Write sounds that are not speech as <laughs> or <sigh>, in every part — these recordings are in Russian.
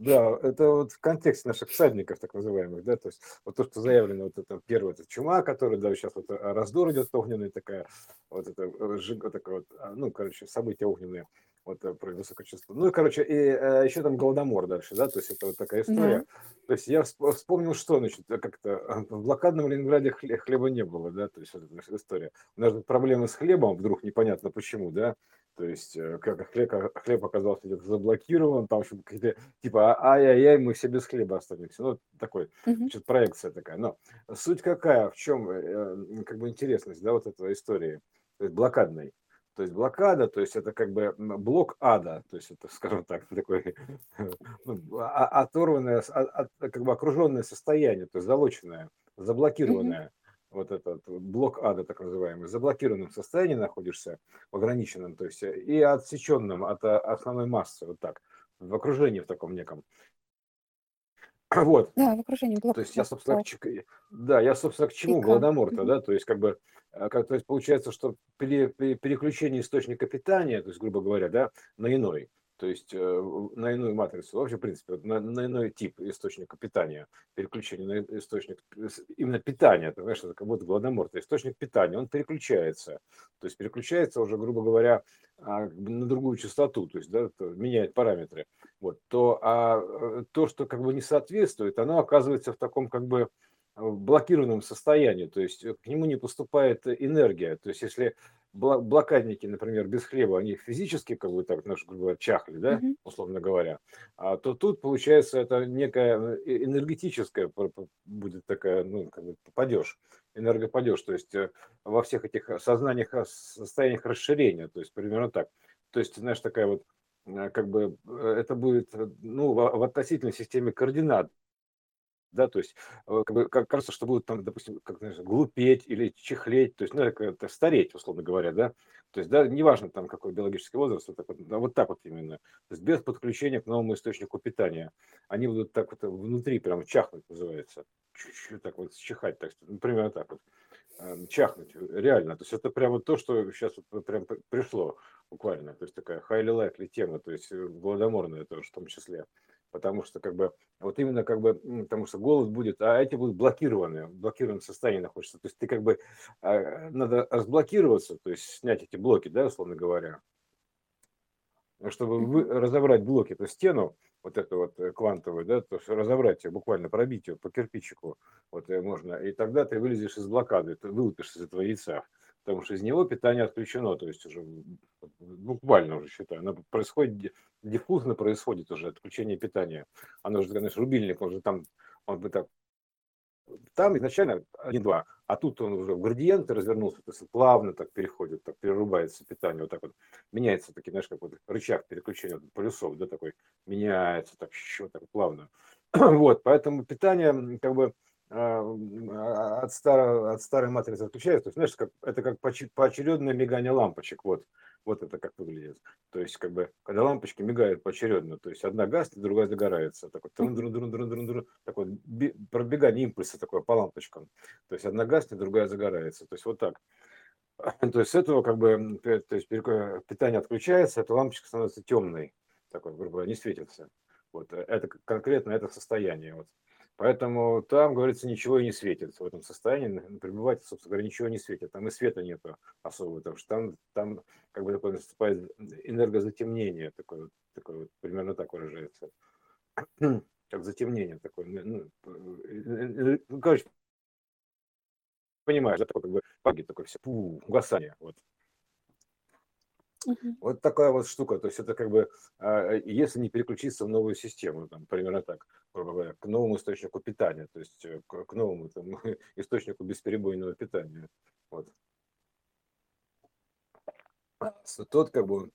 Да, это вот в контексте наших всадников, так называемых, да, то есть вот то, что заявлено, вот это первая это чума, которая, да, сейчас вот а, раздор идет огненный, такая, вот это, э, жиг, вот такое вот, а, ну, короче, события огненные, вот э, про высокочувство. Ну и, короче, и э, еще там Голодомор дальше, да, то есть это вот такая история. Да. То есть я вспомнил, что, значит, как-то в блокадном Ленинграде хлеба не было, да, то есть вот эта история. У нас проблемы с хлебом, вдруг непонятно почему, да, то есть, э, как хлеб, хлеб оказался где-то заблокирован, там еще какие-то, типа, «А, ай-яй-яй, мы все без хлеба останемся. Ну, такой, значит, проекция такая. Но суть какая, в чем, э, как бы, интересность, да, вот этой истории, то есть, блокадной. То есть блокада, то есть это как бы блок ада, то есть это, <laughs> скажем так, такое <laughs> ну, а, оторванное, а, как бы окруженное состояние, то есть залоченное, заблокированное вот этот блок ада, так называемый, в заблокированном состоянии находишься, в ограниченном, то есть и отсеченном от а, основной массы, вот так, в окружении в таком неком. <clears throat> Вот. Да, в окружении блок. То есть я, собственно, к, да, я, собственно, к чему Голодомор-то, да, то есть как бы, э, как, то есть получается, что при, при переключении источника питания, то есть, грубо говоря, да, на иной, то есть э, на иную матрицу, вообще, в принципе, на, на иной тип источника питания, переключение на источник именно питания, ты знаешь, это как будто голодомор, это источник питания, он переключается, то есть переключается уже, грубо говоря, а, на другую частоту, то есть да, меняет параметры, вот, то, а э, то, что как бы не соответствует, оно оказывается в таком как бы в блокированном состоянии, то есть к нему не поступает энергия. То есть если блокадники, например, без хлеба, они физически, как бы так, наш, грубо говоря, чахли, да, условно говоря, а, то тут, получается, это некая э, энергетическая будет такая, ну, как бы падеж, энергопадеж, то есть э, во всех этих сознаниях, состояниях расширения, то есть примерно так. То есть, знаешь, такая вот, э, как бы, это будет, ну, в относительной системе координат, да, то есть э, как бы, как кажется, что будут там, допустим, как знаешь, глупеть или чехлеть, то есть, ну, это стареть, условно говоря, да, то есть, да, неважно там какой биологический возраст, вот так вот, да, вот так вот именно, то есть без подключения к новому источнику питания, они будут так вот внутри прям чахнуть называется, чуть-чуть так вот чихать, так, ну, примерно так вот, эм, чахнуть, реально, то есть это прямо то, что сейчас вот прям пришло буквально, то есть такая highly likely тема, то есть э, голодоморная тоже в том числе потому что как бы вот именно как бы потому что голос будет, а эти будут блокированы, в блокированном состоянии находятся. То есть ты как бы а, надо разблокироваться, то есть снять эти блоки, да, условно говоря, чтобы вы, разобрать блоки, то стену вот эту вот э, квантовую, да, то есть разобрать ее, буквально пробить ее по кирпичику, вот э, можно, и тогда ты вылезешь из блокады, ты вылупишься из этого яйца потому что из него питание отключено, то есть уже буквально уже считаю, оно происходит, диффузно происходит уже отключение питания. Оно же, конечно, рубильник, он же там, он бы так там изначально 1-2, а тут он уже в градиенты развернулся, то есть плавно так переходит, так перерубается питание, вот так вот меняется, такой, знаешь, как вот рычаг переключения вот, полюсов, да, такой меняется так еще так плавно. <clears throat> Вот, поэтому питание как бы от, старого, от старой матрицы отключается. То есть, знаешь, как, это как поочередное мигание лампочек. Вот, вот это как выглядит. То есть, как бы, когда лампочки мигают поочередно, то есть одна гаснет, другая загорается. Такой, трун -друн -друн -друн -друн -друн, такое пробегание импульса такое по лампочкам. То есть одна гаснет, другая загорается. То есть вот так. <laughs> То есть с этого как бы то есть питание отключается, эта лампочка становится темной, такой, грубо говоря, не светится. Вот э, это конкретно это состояние. Вот. Поэтому там, говорится, ничего и не светит в этом состоянии. Пребывать, собственно говоря, ничего не светит. Там и света нету особого, потому что там, там как бы такое наступает энергозатемнение, такое, такое вот, примерно так выражается. <clears throat> Как затемнение такое. Ну, ну, короче, понимаешь, да, такое как бы паги такое все, пу, угасание. Вот. Мгм. Вот такая вот штука. То есть это как бы, а, если не переключиться в новую систему, там, примерно так, говоря, к новому источнику питания, то есть э, к, новому там, <laughs> источнику бесперебойного питания. Вот. Тот как бы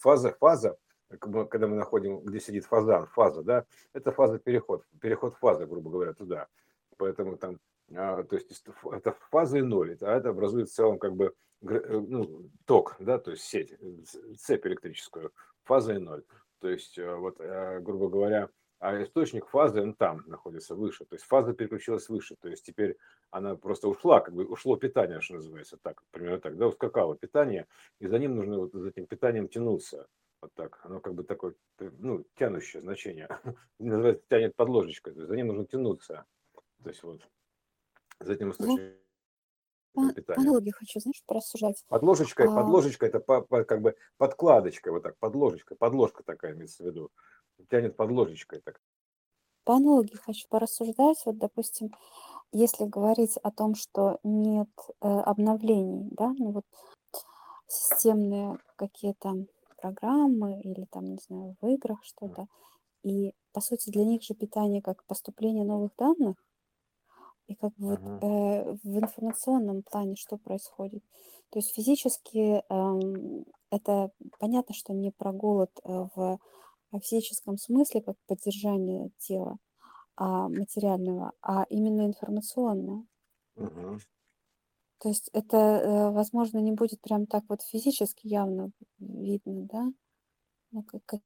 фаза, фаза, когда мы находим, где сидит фазан, фаза, да, это фаза переход, переход фазы, грубо говоря, туда. Поэтому там, а, то есть это фаза и ноль, а это образует в целом как бы ну, ток, да, то есть сеть, э, цепь электрическую, фаза и ноль. То есть, э, вот, грубо говоря, а источник фазы, он там находится выше. То есть фаза переключилась выше. То есть теперь она просто ушла, как бы ушло питание, что называется, так, примерно так, да, ускакало питание, и за ним нужно вот за этим питанием тянуться. Вот так. Оно как бы такое, ну, тянущее значение. <laughs> Называется тянет под ложечкой. То есть за ним нужно тянуться. То есть вот за этим источником по, по аналогии хочу, знаешь, порассуждать. Под ложечкой, а... под ложечкой это по, по, как бы подкладочкой, вот так, под ложечкой, подложка такая имеется в виду. Тянет под ложечкой так. По аналогии хочу порассуждать. Вот, допустим, если говорить о том, что нет э, обновлений, да, ну вот системные какие-то программы или там, не знаю, в играх что-то, и по сути для них же питание как поступление новых данных, и как бы вот Мгм. э, в информационном плане что происходит. То есть физически эм, это понятно, что не про голод э, в в физическом смысле, как поддержание тела, а материального, а именно информационно. Мгм. То есть это, э, возможно, не будет прям так вот физически явно видно, да? Ну, как, как-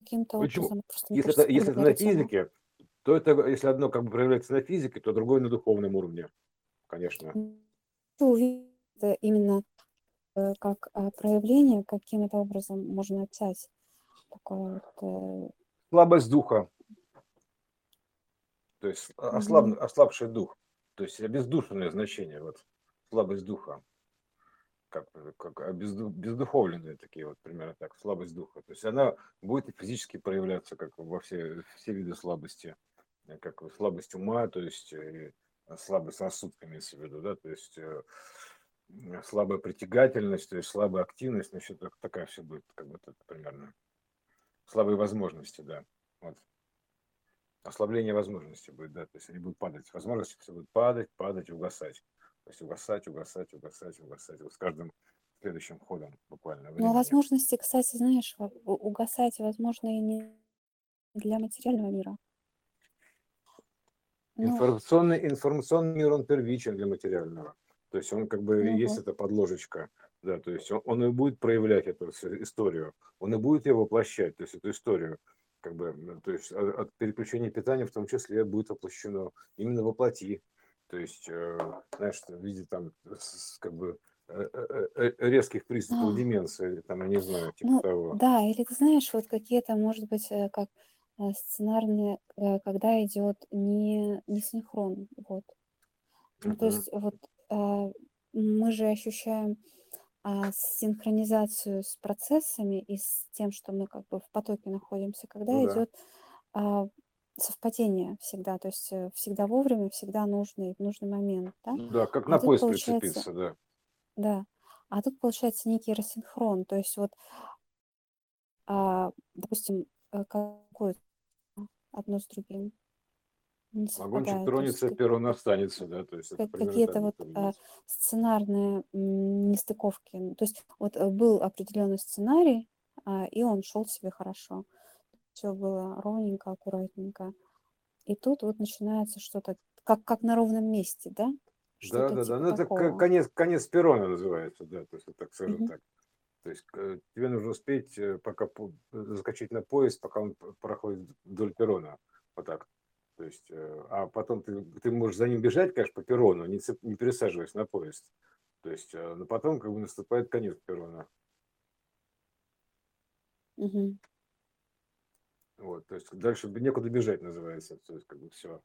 каким-то образом, Если это, если это на физике, то это, если одно как бы проявляется на физике, то другое на духовном уровне, конечно. Это именно э, как э, проявление, каким это образом можно описать такое вот, э, Слабость духа, то есть о- ослаб, мгм. ослабший дух, то есть обездушенное значение, вот, слабость духа, как, как обезду- бездуховленные такие вот, примерно так, слабость духа. То есть она будет физически проявляться, как во все, все виды слабости, как вот слабость ума, то есть э, слабость рассудка имеется в виду, да, то есть э, слабая притягательность, то есть слабая активность, значит, так- такая все будет, как бы это примерно. Слабые возможности, да. Вот. Ослабление возможностей будет, да, то есть они будут падать. Возможности все будут падать, падать, угасать. То есть угасать, угасать, угасать, угасать. Вот с каждым следующим ходом буквально Но времени. возможности, кстати, знаешь, угасать, возможно, и не для материального мира. Ну, Информационный, информационный мир, он первичен для материального. То есть он как бы ну есть эта подложечка. Да, то есть он, он и будет проявлять эту историю. Он и будет ее воплощать, то есть эту историю. Как бы, м, то есть от от переключения питания в том числе будет воплощено именно воплоти. То есть, э, знаешь, в виде там с- как бы э, э, э, резких приступов А, деменции, там, я не знаю, типа ну, того. да, или ты знаешь, вот какие-то, может быть, как э, сценарные, э, когда идет не, не синхрон, вот. Ну, то есть вот э, мы же ощущаем а, синхронизацию с процессами и с тем, что мы как бы в потоке находимся, когда Ну да. идет а, совпадение всегда, то есть э, всегда вовремя, всегда нужный, в нужный момент, да? Да, как А на поезд прицепиться, да. да, а тут получается некий рассинхрон, то есть вот, а, допустим, какое одно с другим не Вагончик есть тронется, как- первым останется, да, то есть как- какие-то вот а, сценарные нестыковки. Ну, То есть вот э, был определенный сценарий, а, и он шел себе хорошо. Все было ровненько, аккуратненько. И тут вот начинается что-то, как, как на ровном месте, да? Да, Что-то да, да. типа Ну, это конец, конец перрона называется, да, то есть, так скажем Мгм. так. То есть э, тебе нужно успеть, э, пока по- заскочить на поезд, пока он проходит вдоль перрона. Вот так. То есть, э, а потом ты, ты можешь за ним бежать, конечно, по перрону, не, цеп- не пересаживаясь на поезд. То есть, э, но потом как бы наступает конец перрона. Мгм. Вот, то есть дальше некуда бежать называется. То есть как бы все.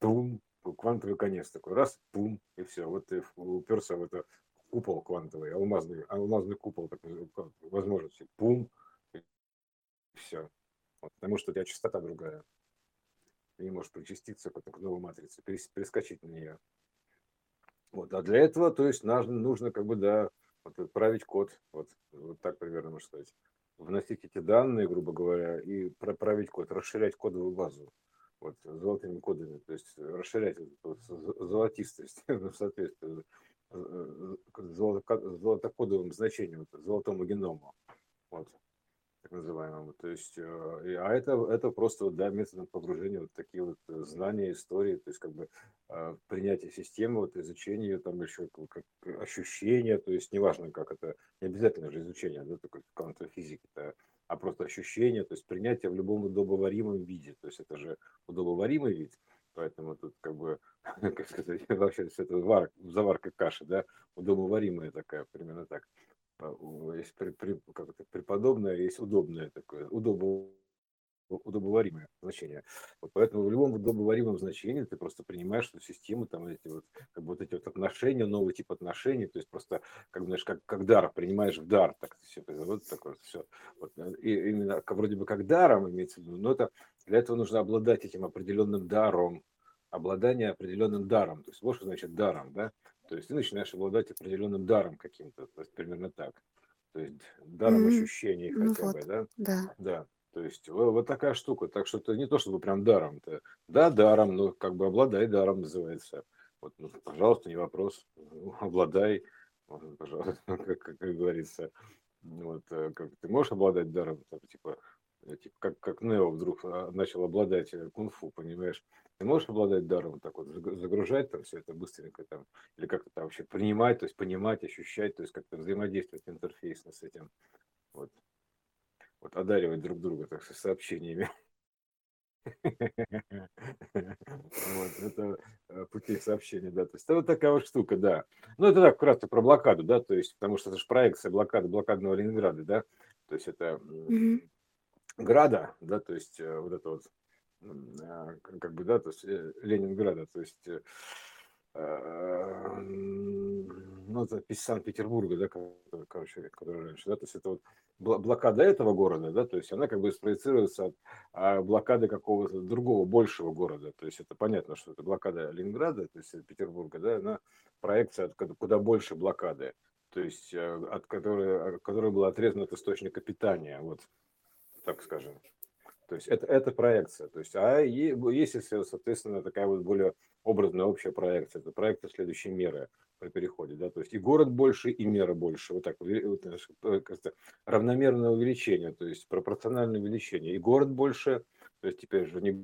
Пум, квантовый конец такой, раз, пум, и все. Вот ты уперся в это купол квантовый, алмазный, алмазный купол как возможности, пум, и все. Вот, потому что у тебя частота другая. Ты не можешь причаститься к, к новой матрице, перес- перескочить на нее. Вот, а для этого, то есть, нужно, нужно как бы, да, вот, отправить код, вот, вот так примерно можно сказать. Вносить эти данные, грубо говоря, и проправить код, расширять кодовую базу вот, золотыми кодами, то есть расширять вот золотистость <laughs> в соответствии золотокодовым значениям, золотому геному, вот, так называемому. То есть, э, а это, это просто, да, методом погружения вот такие вот э, знания, истории, то есть, как бы э, принятие системы, вот, изучение ее, там еще как, ощущения, то есть, неважно, как это, не обязательно же изучение, да, такой физики, -то, а просто ощущение, то есть принятие в любом удобоваримом виде. То есть это же удобоваримый вид, поэтому тут как бы, <laughs> как сказать, <laughs> вообще все это вар, заварка каши, да, удобоваримая такая, примерно так. есть при, при, как это, преподобное, есть удобное такое, удобное удобоваримое значение. Вот поэтому в любом удобоваримом значении ты просто принимаешь эту систему, там эти вот, как бы вот эти вот отношения, новый тип отношений, то есть просто, как знаешь, как, как дар, принимаешь в дар, так все, вот такое все. Вот, и именно вроде бы как даром имеется в виду, но это для этого нужно обладать этим определенным даром, обладание определенным даром. То есть вот что значит даром, да? То есть ты начинаешь обладать определенным даром каким-то, то есть примерно так. То есть даром mm-hmm. ощущений ну хотя вот, бы, да? Да. Да. То есть вот такая штука. Так что это не то, чтобы прям даром. -то. Да, даром, но как бы обладай даром называется. Вот, ну, пожалуйста, не вопрос. Ну, <laughs> обладай, пожалуйста, как, <laughs> как, как говорится. Вот, э, как, ты можешь обладать даром, там, типа, э, типа, как, как Нео вдруг а, начал обладать э, кунг-фу, понимаешь? Ты можешь обладать даром, так вот, загружать там все это быстренько там, или как-то там вообще принимать, то есть понимать, ощущать, то есть как-то взаимодействовать интерфейсно с этим. Вот вот одаривать друг друга, так сказать, сообщениями. Вот, это э, пути сообщения, да. То есть это вот такая вот штука, да. Ну, это так, вкратце про блокаду, да, то есть, потому что это же проекция блокады, блокадного Ленинграда, да. То есть это Града, да, то есть э, вот это вот, а, как бы, да, то есть э, Ленинграда, то есть ну, это Санкт-Петербурга, да, короче, который раньше, да, то есть это вот блокада этого города, да, то есть она как бы спроецируется от а, блокады какого-то другого, большего города, то есть это понятно, что это блокада Ленинграда, то есть Петербурга, да, она проекция от куда больше блокады, то есть э, от которой, которая была отрезана от источника питания, вот, так скажем. То есть это, это проекция. То есть, а есть, соответственно, такая вот более образная общая проекция. Это проекция следующей меры при переходе. Да? То есть и город больше, и мера больше. Вот так, вот, э, равномерное увеличение, то есть пропорциональное увеличение. И город больше, то есть теперь же не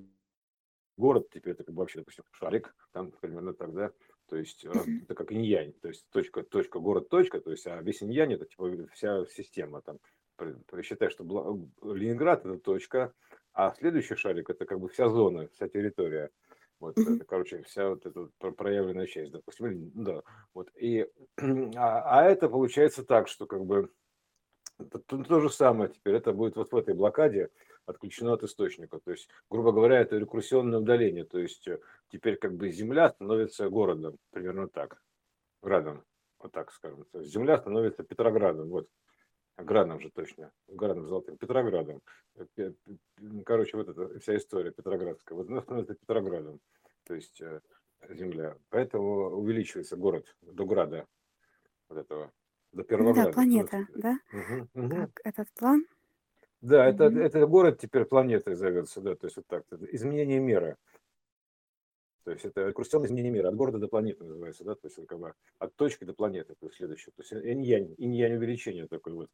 город, теперь это как бы вообще, допустим, шарик, там примерно так, да, то есть это как инь-янь, то есть точка, точка, город, точка, то есть а весь инь-янь это типа вся система там. Считай, что Ленинград это точка, а следующий шарик это как бы вся зона, вся территория. Вот, это, короче, вся вот эта проявленная часть, допустим, да, вот, и, <clears throat> а, а это получается так, что как бы то, то, же самое теперь, это будет вот в этой блокаде отключено от источника, то есть, грубо говоря, это рекурсионное удаление, то есть э, теперь как бы Земля становится городом, примерно так, градом, вот так скажем, то есть Земля становится Петроградом, вот, Градом же точно, Градом Золотым, Петроградом. Э, короче, вот эта вся история Петроградская. Вот она становится Петроградом, то есть э, земля. Поэтому увеличивается город до града вот этого, до первого Да, планета, да? Угу, угу. Как этот план? Да, это, это город теперь планетой зовется, да, то есть вот так, изменение меры. То есть это рекурсионное изменение мира от города до планеты называется, да, то есть как бы от точки до планеты, то есть следующее. То есть инь-янь, инь-янь увеличение такое вот.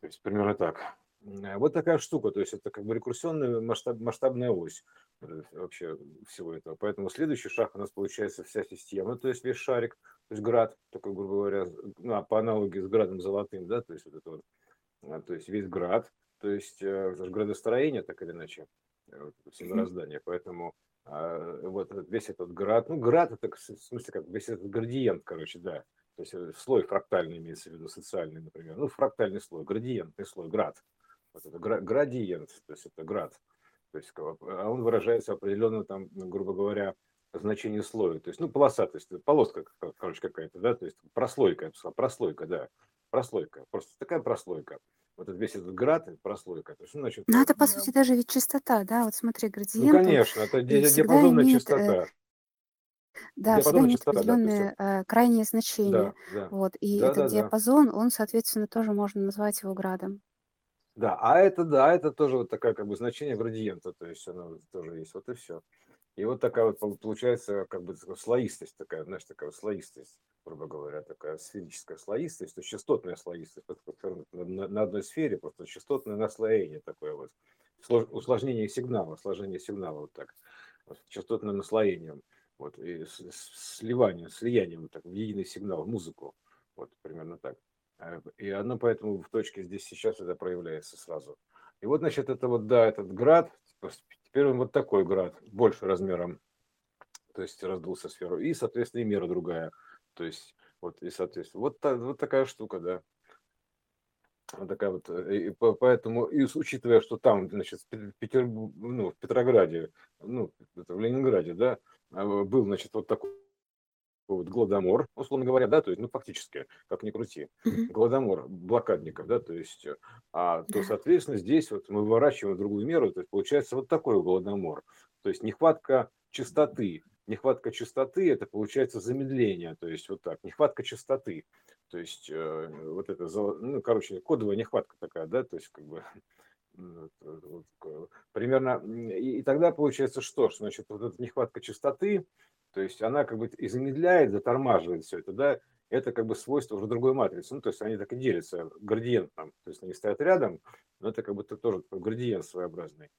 То есть примерно так. Э, вот такая штука, то есть это как бы рекурсионная масштаб, масштабная ось э, вообще всего этого. Поэтому следующий шаг у нас получается вся система, то есть весь шарик, то есть град, такой, грубо говоря, ну, а по аналогии с градом золотым, да, то есть вот это вот, а, то есть весь град, то есть э, это же градостроение, так или иначе, все мироздание, поэтому вот весь этот град, ну град это в смысле как весь этот градиент, короче, да, то есть э, слой фрактальный имеется в виду, социальный, например, ну фрактальный слой, градиентный слой, град, вот это градиент, то есть это град, то есть а он выражается определенно там, грубо говоря, значение слоя, то есть, ну, полоса, то есть полоска, короче, какая-то, да, то есть прослойка, прослойка, да, прослойка, просто такая прослойка вот этот весь этот град, прослойка. То есть, ну, значит, ну, это, по сути, даже ведь частота, да? Вот смотри, градиент. Ну, конечно, это диапазонная имеет. Э, да, всегда имеет частота, определенные да, э, крайние значения. Да, да. Вот, и да, этот да, диапазон, да. он, соответственно, тоже можно назвать его градом. Да, а это, да, это тоже вот такое как бы значение градиента, то есть оно тоже есть, вот и все. И вот такая вот получается как бы слоистость такая, знаешь, такая слоистость грубо говоря, такая сферическая слоистость, то есть частотная слоистость на, одной сфере, просто частотное наслоение такое вот, усложнение сигнала, сложение сигнала вот так, вот, частотным наслоением, вот, и сливание, слияние вот так в единый сигнал, в музыку, вот примерно так. А, и оно поэтому в точке здесь сейчас это проявляется сразу. И вот, значит, это вот, да, этот град, теперь он вот такой град, больше размером, то есть раздулся сферу, и, соответственно, и мера другая – то есть, вот, и, соответственно, вот, та, вот такая штука, да. Вот такая вот, э, и поэтому, и учитывая, что там, значит, в Петер, ну, в Петрограде, ну, в Ленинграде, да, а, был, значит, вот такой вот голодомор, условно говоря, да, то есть, ну, фактически, как ни крути, голодомор блокадников, да, то есть, а, то, соответственно, здесь вот мы выворачиваем в другую меру, то есть, получается вот такой голодомор, то есть, нехватка чистоты, нехватка чистоты, это получается замедление, то есть, вот так, нехватка чистоты, то есть, э, вот это, ну, короче, кодовая нехватка такая, да, то есть, как бы, <laughs> вот, вот, примерно, и, и тогда получается что, что, значит, вот эта нехватка чистоты, то есть она как бы и замедляет, затормаживает все это, да, это как бы свойство уже другой матрицы. Ну, то есть они так и делятся градиентом. То есть они стоят рядом, но это как бы ты тоже градиент своеобразный.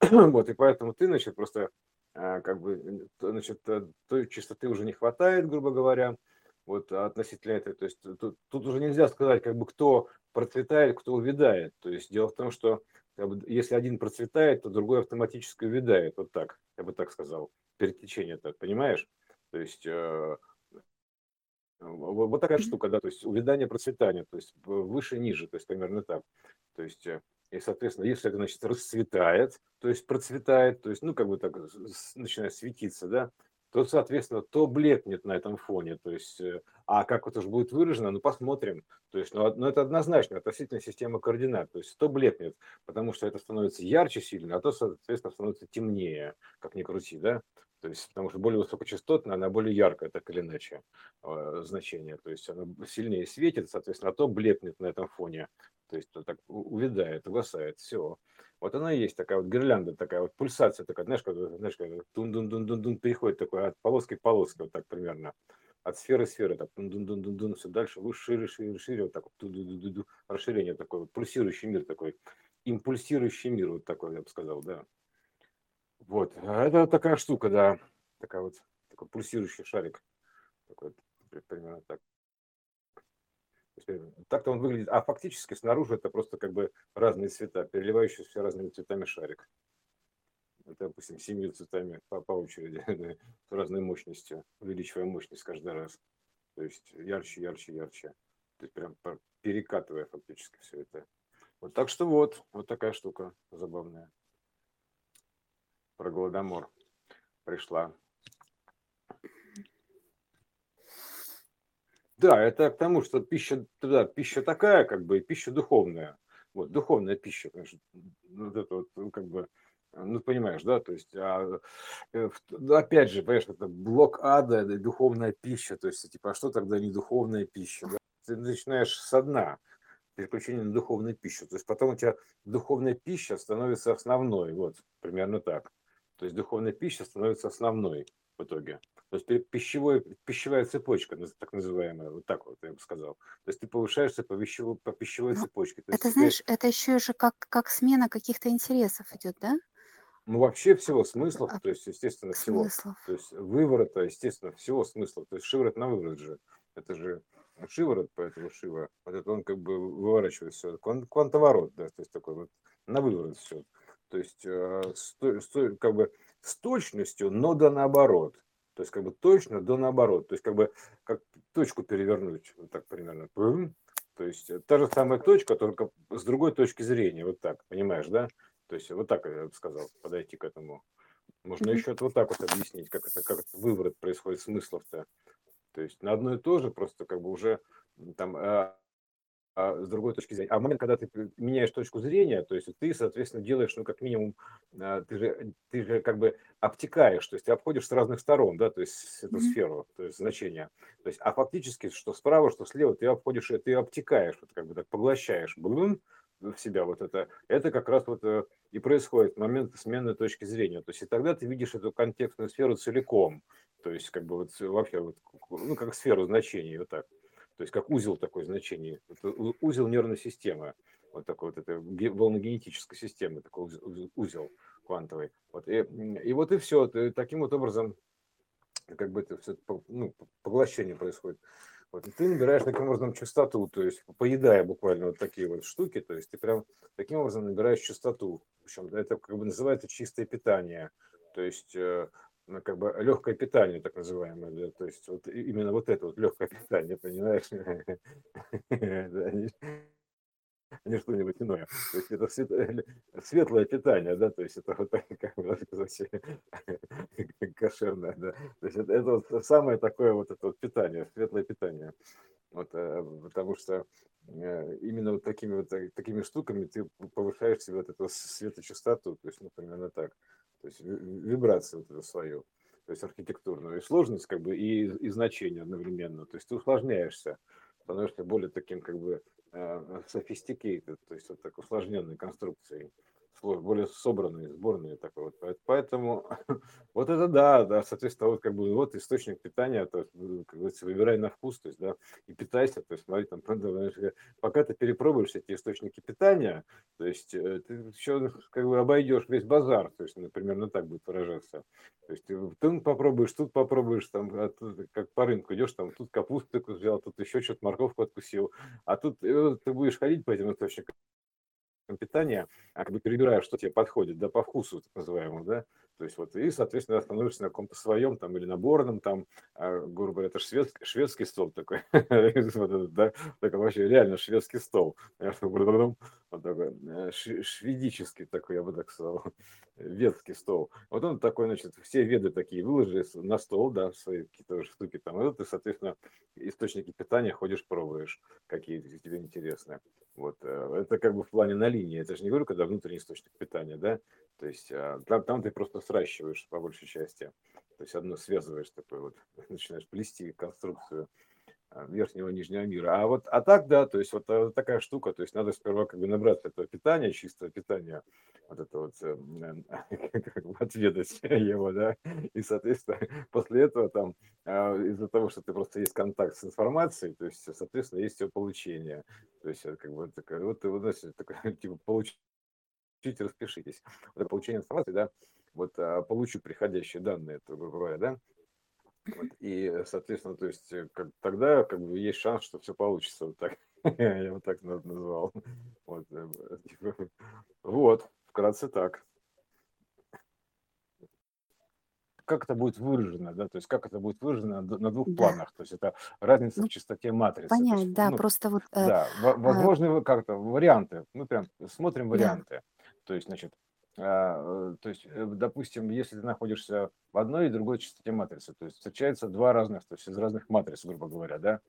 <clears throat> вот, и поэтому ты, значит, просто а, как бы, значит, э, той чистоты уже не хватает, грубо говоря, вот относительно этой. То есть тут, тут уже нельзя сказать, как бы, кто процветает, кто увядает. То есть дело в том, что как бы, если один процветает, то другой автоматически увядает. Вот так, я бы так сказал перетечение это, понимаешь? То есть э, вот такая штука, да, то есть увядание, процветание, то есть выше, ниже, то есть примерно так. То есть, э, и, соответственно, если это, значит, расцветает, то есть процветает, то есть, ну, как бы так начинает светиться, да, то, соответственно, то блекнет на этом фоне. То есть, э, а как это же будет выражено, ну, посмотрим. То есть, ну, ну, это однозначно относительно системы координат. То есть, то блекнет, потому что это становится ярче сильно, а то, соответственно, становится темнее, как ни крути, да. То есть, потому что более высокочастотная, она более яркая, так или иначе, э, значение. То есть, она сильнее светит, соответственно, а то блекнет на этом фоне. То есть, так увядает, угасает, все. Вот она и есть такая вот гирлянда, такая вот пульсация, такая, знаешь, как, знаешь, как тун дун дун дун дун переходит такой от полоски к полоске, вот так примерно. От сферы сферы, так тун дун дун дун дун все дальше, выше, шире, шире, шире, вот так вот, ду ду ду ду расширение такое, пульсирующий мир такой, импульсирующий мир, вот такой, я бы сказал, да. Вот, а это такая штука, да, такая вот, такой пульсирующий шарик, такой, примерно так. Так-то он выглядит, а фактически снаружи это просто как бы разные цвета, переливающиеся разными цветами шарик. Это, допустим, семью цветами по, по очереди, <laughs> с разной мощностью, увеличивая мощность каждый раз. То есть ярче, ярче, ярче. То есть прям перекатывая фактически все это. Вот так что вот, вот такая штука забавная. Про Голодомор пришла. Да, это к тому, что пища, да, пища такая, как бы, пища духовная. Вот, духовная пища, конечно, ну, вот это вот, ну, как бы, ну, понимаешь, да, то есть, а, э, опять же, понимаешь, это блок ада, это духовная пища, то есть, типа, а что тогда не духовная пища? Да? Ты начинаешь со дна, переключение на духовную пищу, то есть, потом у тебя духовная пища становится основной, вот, примерно так. То есть, духовная пища становится основной в итоге. То есть пищевой, пищевая цепочка, так называемая, вот так вот я бы сказал. То есть ты повышаешься по, пищевой, по пищевой ну, цепочке. То это, есть знаешь, это еще же как, как смена каких-то интересов идет, да? Ну, вообще всего смыслов, а, то есть, естественно, всего. Смыслов. То есть выворота, естественно, всего смысла. То есть шиворот на выворот же. Это же шиворот, поэтому шива. Вот это он как бы выворачивает все. Квантоворот, да, то есть такой вот на выворот все. То есть э, сто, сто, как бы с точностью, но да наоборот. То есть как бы точно до наоборот. То есть как бы как точку перевернуть, вот так примерно. То есть та же самая точка, только с другой точки зрения, вот так, понимаешь, да? То есть вот так я бы сказал, подойти к этому. Можно еще вот так вот объяснить, как это, как это выворот происходит смыслов-то. То есть на одно и то же, просто как бы уже там а, с другой точки зрения. А в момент, когда ты меняешь точку зрения, то есть ты, соответственно, делаешь, ну, как минимум, а, ты же, ты же как бы обтекаешь, то есть ты обходишь с разных сторон, да, то есть эту mm-hmm. сферу, то есть значение. То есть, а фактически, что справа, что слева, ты обходишь, ты обтекаешь, вот как бы так поглощаешь, блин, в себя вот это, это как раз вот э, и происходит момент смены точки зрения. То есть и тогда ты видишь эту контекстную сферу целиком, то есть как бы вот вообще вот, ну, как сферу значений, вот так то есть как узел такой значение, это узел нервной системы, вот такой вот это волногенетической системы, такой узел квантовый. Вот, и, и вот и все, и таким вот образом как бы это все ну, поглощение происходит. Вот, и ты набираешь таким образом частоту, то есть поедая буквально вот такие вот штуки, то есть ты прям таким образом набираешь частоту. Общем, это как бы называется чистое питание. То есть э, как бы легкое питание, так называемое, да, то есть вот именно вот это вот легкое питание, понимаешь? а <laughs> не что-нибудь иное. То есть это светлое питание, да, то есть это вот так, как бы сказать, <laughs> кошерное, да. То есть это, это вот самое такое вот это вот питание, светлое питание. Вот, э, потому что э, именно вот такими вот такими штуками ты повышаешь себе вот эту светочастоту, то есть, ну, примерно так. То есть вибрацию вот эту свою, то есть архитектурную. И сложность, как бы, и, и значение одновременно. То есть ты усложняешься, становишься более таким, как бы, э, sophisticated, то есть вот так усложненной конструкцией более собранные, сборные такой вот. Поэтому <laughs> вот это да, да, соответственно, вот как бы вот источник питания, то есть, как говорится, выбирай на вкус, то есть, да, и питайся, то есть, смотри, там, <laughs> пока ты перепробуешь эти источники питания, то есть, э, ты еще как бы обойдешь весь базар, то есть, например, ну так будет выражаться. То есть, ты попробуешь, тут попробуешь, там, а тут, как по рынку идешь, там, тут капусту взял, тут еще что-то морковку откусил, а тут э, ты будешь ходить по этим источникам питания, а как бы перебираешь, что тебе подходит, да, по вкусу, так называемому, да, то есть вот, и, соответственно, остановишься на каком-то своем, там, или наборном, там, а, грубо говоря, это шведский, шведский стол такой, <laughs> да, такой вообще реально шведский стол, вот такой, э, шведический такой, я бы так сказал, ветский стол. Вот он такой, значит, все веды такие выложили на стол, да, свои какие-то штуки там, и ты, соответственно, источники питания ходишь, пробуешь, какие тебе интересны. Вот, э, это как бы в плане на линии, это же не говорю, когда внутренний источник питания, да, то есть а, там, там ты просто сращиваешь по большей части, то есть одно связываешь такой вот, <laughs> начинаешь плести конструкцию а, верхнего и нижнего мира. А вот, а так, да, то есть вот э, такая штука, то есть надо сперва как бы набраться этого питания, чистого питания, вот это вот э, как бы отведать его, да, и, соответственно, <laughs> после этого там а, из-за того, что ты просто есть контакт с информацией, то есть, соответственно, есть ее получение, то есть как бы такая, вот ты выносишь такое, <laughs> типа, получить, распишитесь. Вот получение информации, да, вот а, получу приходящие данные, это, грубо говоря, да, вот, и, соответственно, то есть э, как, тогда как бы есть шанс, что все получится. Вот так. <laughs> Я вот так назвал. Вот, э, типа, <laughs> вот, вкратце так. Как это будет выражено, да, то есть как это будет выражено на двух Да. планах, то есть это разница Ну, в частоте матрицы, то понять, есть, да, ну, просто вот, э, да, а, возможны как-то варианты, мы прям смотрим да, варианты, то есть, значит, а, э, то есть, э, допустим, если ты находишься в одной и другой частоте матрицы, то есть встречаются два разных, то есть из разных матриц, грубо говоря, да,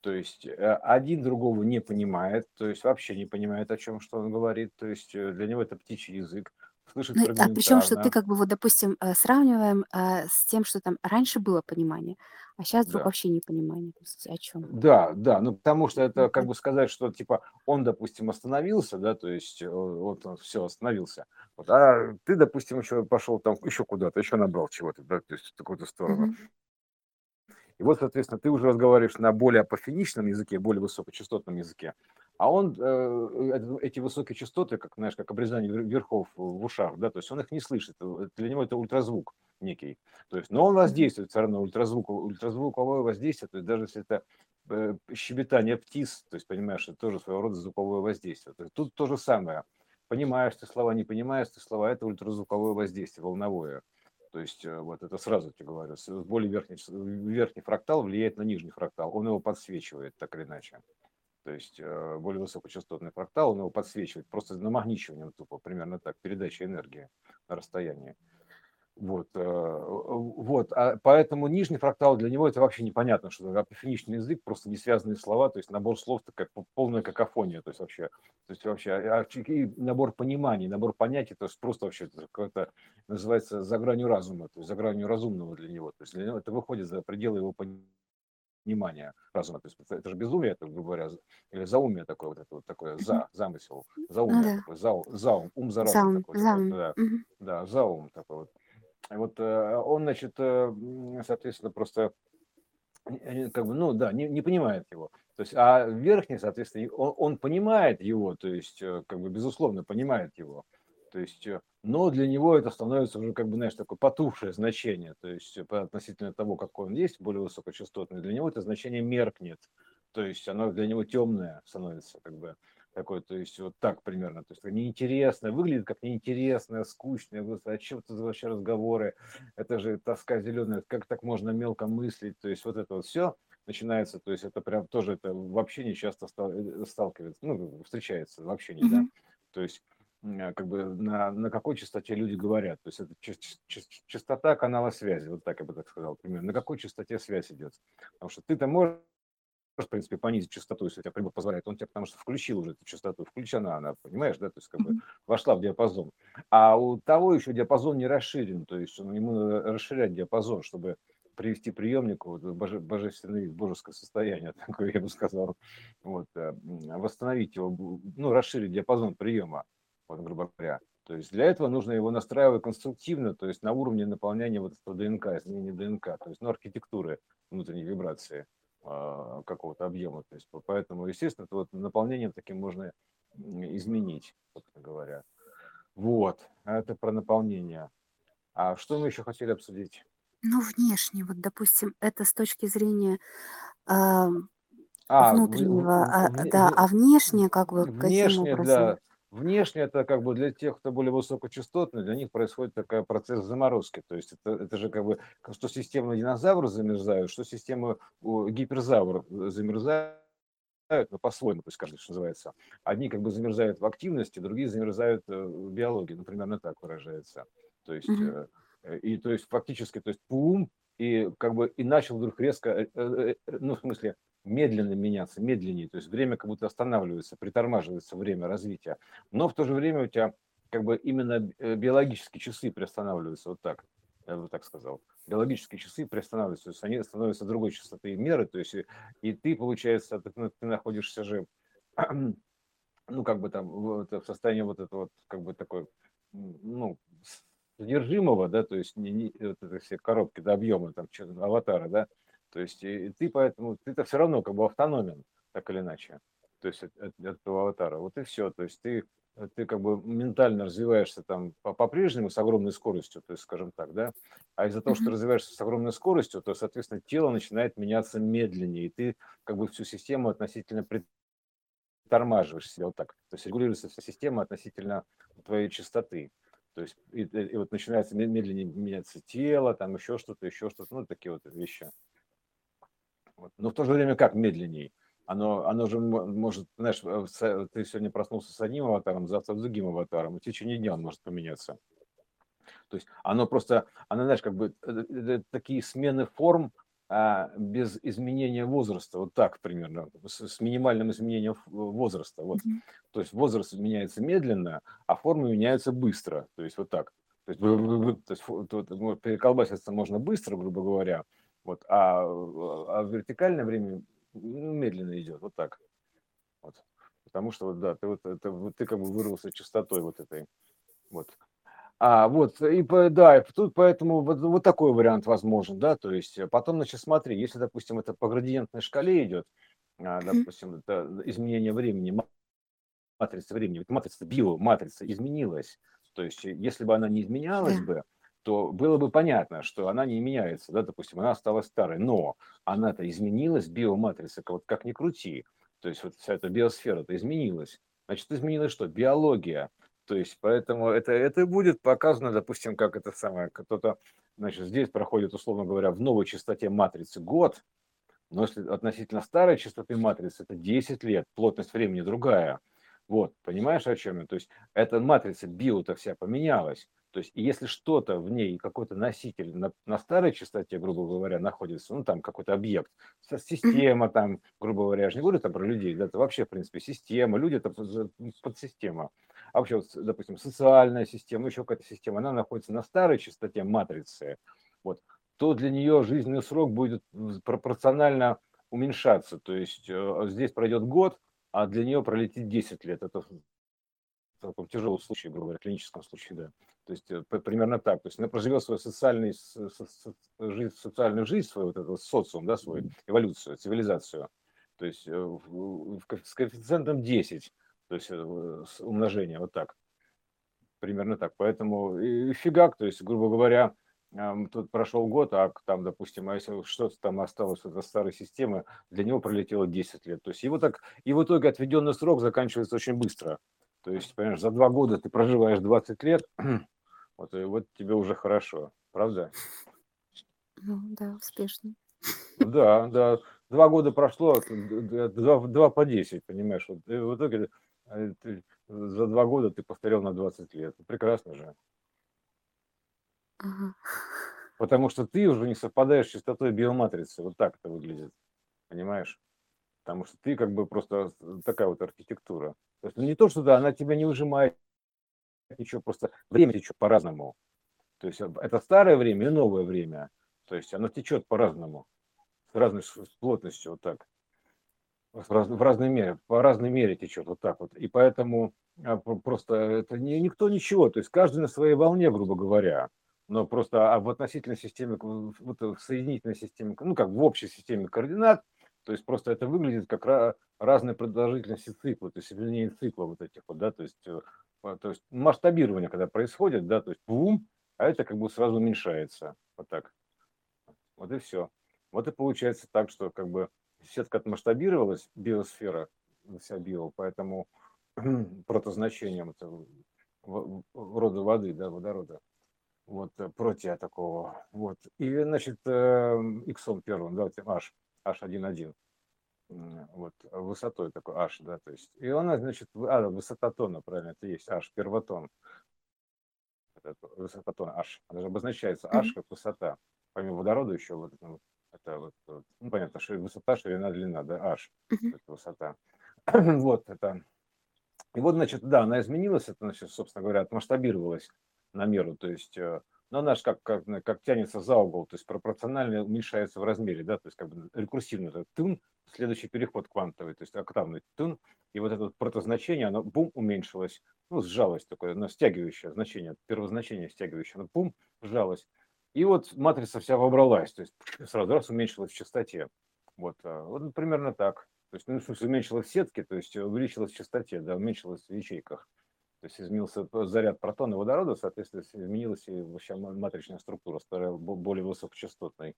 то есть э, один другого не понимает, то есть вообще не понимает, о чем что он говорит, то есть для него это птичий язык, слышит ну, а причем, что ты фрагментарно, как бы вот, допустим, э, сравниваем э, с тем, что там раньше было понимание, а сейчас вдруг да. вообще непонимание. То есть о чем? Да, да, ну потому что это как бы сказать, что типа он, допустим, остановился, да, то есть э, вот он все остановился, вот, а ты, допустим, еще пошел там еще куда-то, еще набрал чего-то, да, то есть в какую-то сторону. И вот, соответственно, ты уже разговариваешь на более апофеничном языке, более высокочастотном языке, а он э, э, эти высокие частоты, как знаешь, как обрезание вер- верхов в ушах, да, то есть он их не слышит, э, для него это ультразвук некий, то есть, но он воздействует все равно ультразвук, ультразвуковое воздействие, то есть даже если это э, щебетание птиц, то есть понимаешь, это тоже своего рода звуковое воздействие. То есть тут то же самое. Понимаешь ты слова, не понимаешь ты слова, это ультразвуковое воздействие, волновое. То есть э, вот это сразу тебе говорю, более верхний, верхний фрактал влияет на нижний фрактал, он его подсвечивает так или иначе. То есть э, более высокочастотный фрактал, он его подсвечивает просто намагничиванием тупо, примерно так, передача энергии на расстоянии. Вот, э, вот, а поэтому нижний фрактал для него это вообще непонятно, что это апофеничный язык, просто не связанные слова, то есть набор слов такая полная какофония, то есть вообще, то есть вообще а, и набор пониманий, набор понятий, то есть просто вообще это называется за гранью разума, то есть за гранью разумного для него, то есть для него это выходит за пределы его понимания разума, то есть это же безумие, это, грубо говоря, или заумие такое вот это вот такое за замысел, Ну заумие да, такое, за, заум, ум за разум заум, такой, заум. да, Мгм. да, заум такой вот. Вот э, он, значит, э, соответственно, просто э, как бы, ну да, не, не понимает его. То есть, а верхний, соответственно, он, он понимает его, то есть, как бы, безусловно, понимает его. То есть, э, но для него это становится уже, как бы, знаешь, такое потухшее значение, то есть, э, относительно того, какой он есть, более высокочастотный, для него это значение меркнет. То есть, оно для него темное становится, как бы, такое, то есть, вот так примерно. То есть, неинтересное, выглядит как неинтересное, скучное. О чем это вообще разговоры? Это же тоска зеленая, как так можно мелко мыслить? То есть, вот это вот все. начинается, то есть это прям тоже это в общении часто э, сталкивается, ну, встречается в общении, mm-hmm. да, то есть как бы на, на какой частоте люди говорят. То есть это частота канала связи, вот так я бы так сказал, примерно. На какой частоте связь идет. Потому что ты-то можешь в принципе, понизить частоту, если тебя прибор позволяет, он тебя потому что включил уже эту частоту, включена она, понимаешь, да, то есть как бы вошла в диапазон. А у того еще диапазон не расширен, то есть он, ему надо расширять диапазон, чтобы привести приемнику вот, боже, божественный божеское состояние, <laughs> такое я бы сказал, вот, э, восстановить его, ну, расширить диапазон приема грубо говоря. То есть для этого нужно его настраивать конструктивно, то есть на уровне наполнения вот этого ДНК, изменения ДНК, то есть ну, архитектуры внутренней вибрации э, какого-то объема. То есть поэтому, естественно, это вот наполнением таким можно изменить, собственно говоря. Вот, это про наполнение. А что мы еще хотели обсудить? Ну, внешне, вот, допустим, это с точки зрения э, а, внутреннего, в, а, в, да, в, а внешне, как бы, каким образом? Для, Внешне это как бы для тех, кто более высокочастотный, для них происходит такой процесс заморозки. То есть это, это же как бы, что система динозавра замерзают, что система гиперзавр замерзают, но по-своему, то есть каждый, что называется. Одни как бы замерзают в активности, другие замерзают э, в биологии, ну, примерно так выражается. То есть, mm-hmm. и то есть фактически, то есть пум, и как бы и начал вдруг резко, ну, в смысле, медленно меняться, медленнее, то есть время как будто останавливается, притормаживается время развития, но в то же время у тебя как бы именно э, биологические часы приостанавливаются, вот так, я бы так сказал. Биологические часы приостанавливаются, то есть они становятся другой частоты меры, то есть и ты, получается, ты, ты находишься же, <clears throat> ну, как бы там в, в состоянии вот этого вот, как бы такой, ну, содержимого, да, то есть не, не вот это все коробки до объема, там, аватара, да, то есть и ты поэтому, ты-то все равно как бы автономен, так или иначе, то есть от, от, от этого аватара. Вот и все. То есть ты, ты как бы ментально развиваешься там по-прежнему с огромной скоростью, то есть, скажем так, да, а из-за того, что ты развиваешься с огромной скоростью, то, соответственно, тело начинает меняться медленнее, и ты как бы всю систему относительно притормаживаешь себя вот так. То есть регулируется вся система относительно твоей частоты. То есть и, и вот начинается медленнее меняться тело, там еще что-то, еще что-то, ну, такие вот вещи. Но в то же время как медленней? Оно, оно же может, знаешь, э, ты сегодня проснулся с одним аватаром, завтра с другим аватаром, и в течение дня он может поменяться. То есть оно просто, оно, знаешь, как бы э, э, такие смены форм а, без изменения возраста, вот так примерно, с, с минимальным изменением возраста. Вот. Mm-hmm. То есть возраст меняется медленно, а формы меняются быстро. То есть вот так. То есть, то есть переколбаситься можно быстро, грубо говоря, вот, а, а вертикальное время ну, медленно идет, вот так. Вот. Потому что вот да, ты вот это вот ты как бы вырвался частотой вот этой. Вот. А вот и да, тут поэтому вот, вот такой вариант возможен, да, то есть э, потом, значит, смотри, если, допустим, это по градиентной шкале идет, а, допустим, это изменение времени, матрица времени, вот матрица биоматрица изменилась, то есть если бы она не изменялась бы, то было бы понятно, что она не меняется, да, допустим, она осталась старой, но она-то изменилась, биоматрица, вот как ни крути, то есть вот вся эта биосфера-то изменилась. Значит, изменилась что? Биология. То есть, поэтому это, это будет показано, допустим, как это самое, кто-то, значит, здесь проходит, условно говоря, в новой частоте матрицы год, но если относительно старой частоты матрицы, это 10 лет, плотность времени другая. Вот, понимаешь, о чем я? То есть, эта матрица био-то вся поменялась. То есть, если что-то в ней, какой-то носитель на, на старой частоте, грубо говоря, находится, ну, там какой-то объект, система там, грубо говоря, я же не говорю там про людей, да, это вообще, в принципе, система, люди это подсистема. А вообще, вот, допустим, социальная система, еще какая-то система, она находится на старой частоте матрицы, вот, то для нее жизненный срок будет пропорционально уменьшаться. То есть э, здесь пройдет год, а для нее пролетит 10 лет. Это в таком тяжелом случае, грубо говоря, клиническом случае, да. То есть э, примерно так. То есть она проживет свою социальную жизнь, социальную жизнь, свою вот этот социум, да, свою эволюцию, цивилизацию. То есть э, с коэффициентом 10, то есть э, умножение, вот так. Примерно так. Поэтому и фигак, то есть, грубо говоря, тут прошел год, а там, допустим, а если что-то там осталось от старой системы, для него пролетело 10 лет. То есть его так, и в итоге отведенный срок заканчивается очень быстро. То есть, понимаешь, за два года ты проживаешь 20 лет, <clears throat> вот, и вот тебе уже хорошо, правда? Ну, да, успешно. Да, да. два года прошло, два, два по 10, понимаешь? Вот, в итоге э, ты, за два года ты постарел на 20 лет. Прекрасно же. Ага. Потому что ты уже не совпадаешь с частотой биоматрицы. Вот так это выглядит. Понимаешь? Потому что ты как бы просто такая вот архитектура. То есть ну, не то, что да, она тебя не выжимает ничего, просто время течет по-разному. То есть это старое время и новое время. То есть оно течет по-разному, с разной плотностью, вот так. В, раз, в разной мере, по разной мере течет вот так вот. И поэтому а, просто это не, никто ничего. То есть каждый на своей волне, грубо говоря но просто а в относительной системе, вот в соединительной системе, ну как в общей системе координат, то есть просто это выглядит как разные продолжительности цикла, то есть изменение цикла вот этих вот, да, то есть, э, то есть масштабирование, когда происходит, да, то есть бум, а это как бы сразу уменьшается, вот так. Вот и все. Вот и получается так, что как бы сетка отмасштабировалась, биосфера, вся био, поэтому <clears throat> протозначением это рода воды, да, водорода. Вот, э, против такого, вот, и, значит, x эм, первым, давайте, h, h1,1, вот, высотой такой h, да, то есть, и она, значит, а, высота тона, правильно, это есть h, первотон, высота тона h, она же обозначается h как высота, помимо водорода еще вот, ну, это вот, ну, понятно, что высота, ширина, длина, да, h, это высота, <clears throat> вот, это, и вот, значит, да, она изменилась, это, значит, собственно говоря, отмасштабировалась на меру, то есть, э, но она же как, как, как тянется за угол, то есть пропорционально уменьшается в размере, да, то есть как бы рекурсивно это тун, следующий переход квантовый, то есть октавный тун, и вот это вот протозначение, оно бум уменьшилось, ну, сжалось такое, оно стягивающее значение, первозначение стягивающее, оно бум, сжалось. И вот матрица вся вобралась, то есть сразу раз уменьшилась в частоте. Вот, а, вот примерно так. То есть, ну, в смысле, уменьшилась в сетке, то есть увеличилась в частоте, да, уменьшилась в ячейках. То есть изменился заряд протона и водорода, соответственно, изменилась и вообще матричная структура, стала более высокочастотной.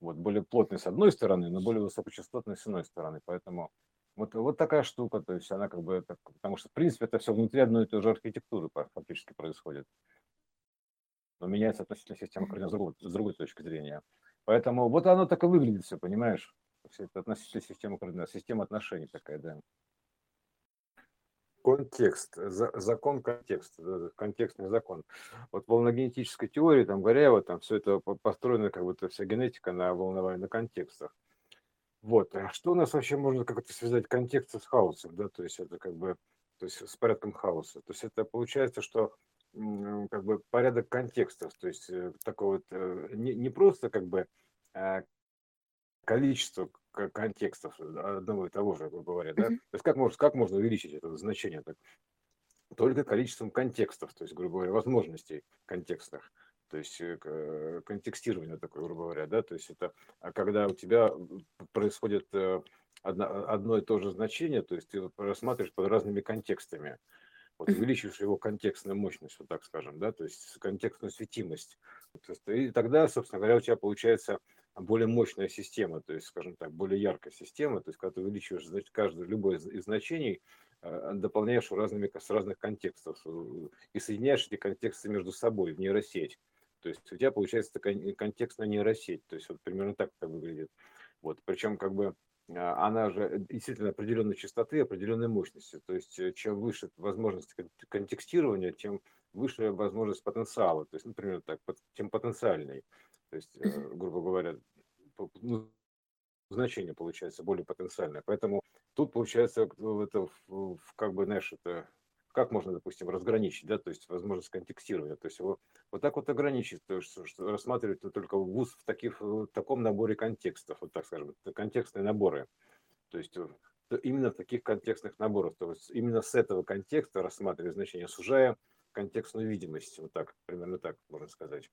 Вот, более плотной с одной стороны, но более высокочастотной с иной стороны. Поэтому вот, вот такая штука, то есть она как бы, так, потому что в принципе это все внутри одной и той же архитектуры фактически происходит. Но меняется относительно системы координат с другой, с другой точки зрения. Поэтому вот оно так и выглядит все, понимаешь? Все это относительно системы координат, система отношений такая, да. Контекст, закон контекста, контекстный закон. Вот в волногенетической теории, там, Горяева, там все это построено, как будто вся генетика на волновании, на контекстах. Вот. А что у нас вообще можно как-то связать контекст с хаосом, да, то есть это как бы, то есть с порядком хаоса. То есть это получается, что как бы порядок контекстов, то есть э, такой вот, э, не, не просто как бы количество контекстов одного и того же, грубо говоря, да? То есть как можно, как можно увеличить это значение? Так? Только количеством контекстов, то есть, грубо говоря, возможностей контекстах. То есть э, контекстирование такое, грубо говоря, да, то есть это а когда у тебя происходит э, одно, одно и то же значение, то есть ты рассматриваешь под разными контекстами, вот увеличиваешь его контекстную мощность, вот так скажем, да, то есть контекстную светимость. И тогда, собственно говоря, у тебя получается более мощная система, то есть, скажем так, более яркая система, то есть, когда ты увеличиваешь значит, каждое, любое из значений, э, дополняешь разными, с разных контекстов э, и соединяешь эти контексты между собой в нейросеть. То есть у тебя получается такая контекстная нейросеть, то есть вот примерно так это выглядит. Вот, причем как бы а, она же действительно определенной частоты, определенной мощности. То есть э, чем выше возможность контекстирования, тем выше возможность потенциала. То есть, например, так, тем потенциальный. То есть, э, грубо говоря, ну, значение получается более потенциальное. Поэтому тут получается это как бы, знаешь, это как можно, допустим, разграничить, да, то есть возможность контекстирования, то есть его вот так вот ограничить, то есть что рассматривать только вуз в, таких, в таком наборе контекстов, вот так скажем, контекстные наборы, то есть именно в таких контекстных наборах, то есть именно с этого контекста рассматривать значение, сужая контекстную видимость, вот так, примерно так можно сказать.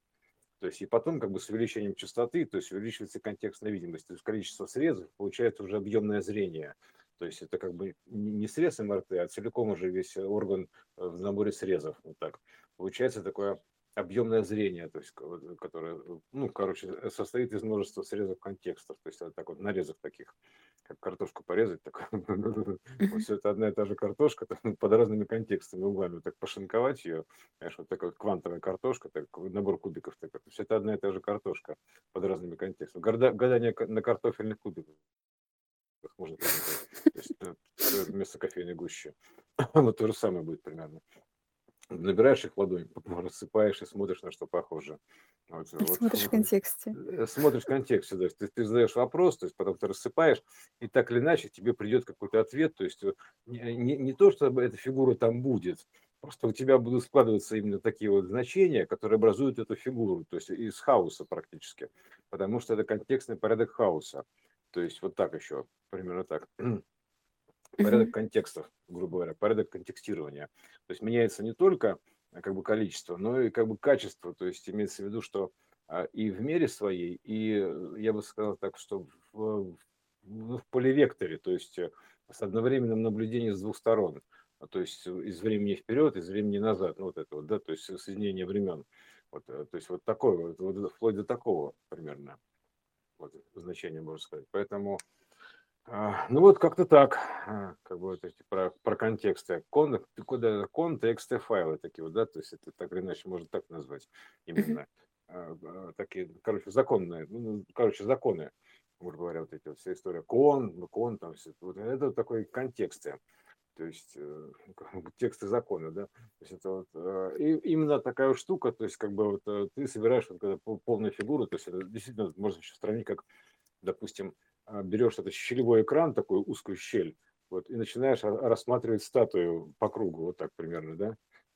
То есть и потом как бы с увеличением частоты, то есть увеличивается контекстная видимость, то есть количество срезов, получается уже объемное зрение. То есть это как бы не срез МРТ, а целиком уже весь орган э, в наборе срезов. Вот так. Получается такое объемное зрение, то есть, которое, ну, короче, состоит из множества срезов контекстов, то есть вот так вот нарезов таких, как картошку порезать, так, <laughs> все это одна и та же картошка под разными контекстами, углами, так пошинковать ее, знаешь, вот такая квантовая картошка, так, набор кубиков, так, все это одна и та же картошка под разными контекстами. Гадание на картофельных кубиках можно э, вместо кофейной гущи. <coughs> Вот то же самое будет примерно набираешь их в ладонь, <laughs> рассыпаешь и смотришь, на что похоже. Вот, смотришь вот, в контексте. Э, смотришь в контексте, да. Ты, ты задаешь вопрос, то есть потом ты рассыпаешь, и так или иначе тебе придет какой-то ответ. То есть не, не, не то, чтобы эта фигура там будет, просто у тебя будут складываться именно такие вот значения, которые образуют эту фигуру, то есть из хаоса практически, потому что это контекстный порядок хаоса. То есть вот так еще, примерно так <clears throat> порядок контекстов, грубо говоря, порядок контекстирования. То есть меняется не только э, как бы количество, но и как бы качество. То есть имеется в виду, что а, и в мере своей, и э, я бы сказал так, что в, в, поливекторе, то есть э, с одновременным наблюдением с двух сторон. А, то есть из времени вперед, из времени назад, ну вот это вот, да, то есть соединение времен. Вот, то есть вот такое, вот, вплоть до такого примерно вот, значение, можно сказать. Поэтому а, ну вот как-то так, а, как бы вот эти про, про контексты, кон, куда контексты файлы такие вот, да, то есть это так или иначе можно так назвать именно. А, такие, короче, законные, ну, ну, короче, законы, грубо говоря, вот эти вот вся история. Кон, кон, там все, вот это такой контексты, то есть э, <laughs> тексты закона, да, то есть это вот, и именно такая штука, то есть как бы вот э, ты собираешь вот когда полную фигуру, то есть это действительно можно еще сравнить как, допустим, а, берешь этот щелевой экран, такую узкую щель, вот, и начинаешь рассматривать статую по кругу, вот так примерно, да,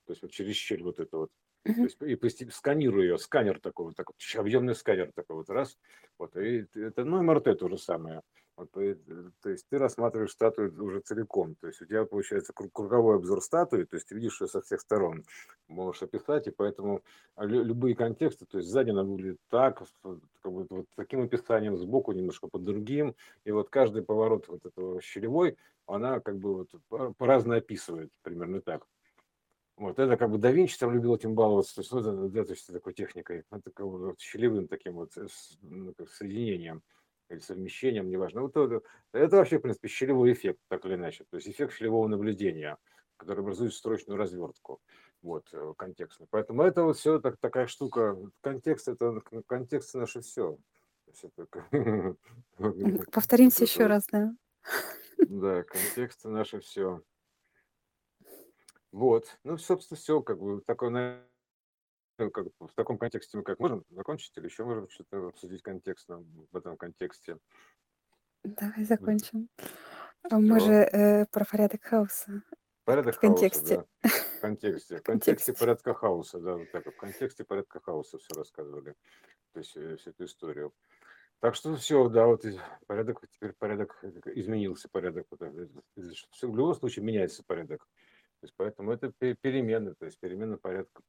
то есть вот через щель вот это вот, uh-huh. то есть, и постепенно сканирую ее, сканер такой вот, такой, объемный сканер такой вот, раз, вот, и это, ну, МРТ то же самое, то есть ты рассматриваешь статую уже целиком. То есть у тебя получается круговой обзор статуи, то есть ты видишь ее со всех сторон. Можешь описать, и поэтому любые контексты, то есть сзади она выглядит так, как бы вот таким описанием, сбоку немножко под другим. И вот каждый поворот вот этого щелевой, она как бы вот по-разному описывает, примерно так. Вот, это как бы да Винчи там любил этим баловаться, то есть вот это, да, то есть такой техникой, это как бы вот щелевым таким вот ну, как соединением или совмещением, неважно. Вот это, это вообще, в принципе, щелевой эффект, так или иначе. То есть эффект щелевого наблюдения, который образует строчную развертку вот, э, контекстно. Поэтому это вот все так, такая штука. Контекст это контекст наше все. Это... <laughs> <laughs> Повторимся еще раз, да. Да, контекст наше все. Вот. Ну, собственно, все, как бы такое, Э, как, в таком контексте мы как можем закончить или еще можем что-то обсудить контекстно в этом контексте? Давай закончим. А мы же э, про порядок хаоса. Порядок в контексте. хаоса, да. В контексте. В <laughs> контексте порядка хаоса, да, вот так, в контексте порядка хаоса все рассказывали. То есть э, всю эту историю. Так что все, да, вот порядок, теперь порядок, изменился порядок. Все, в любом случае меняется порядок. То есть поэтому это перемены, то есть перемена порядка,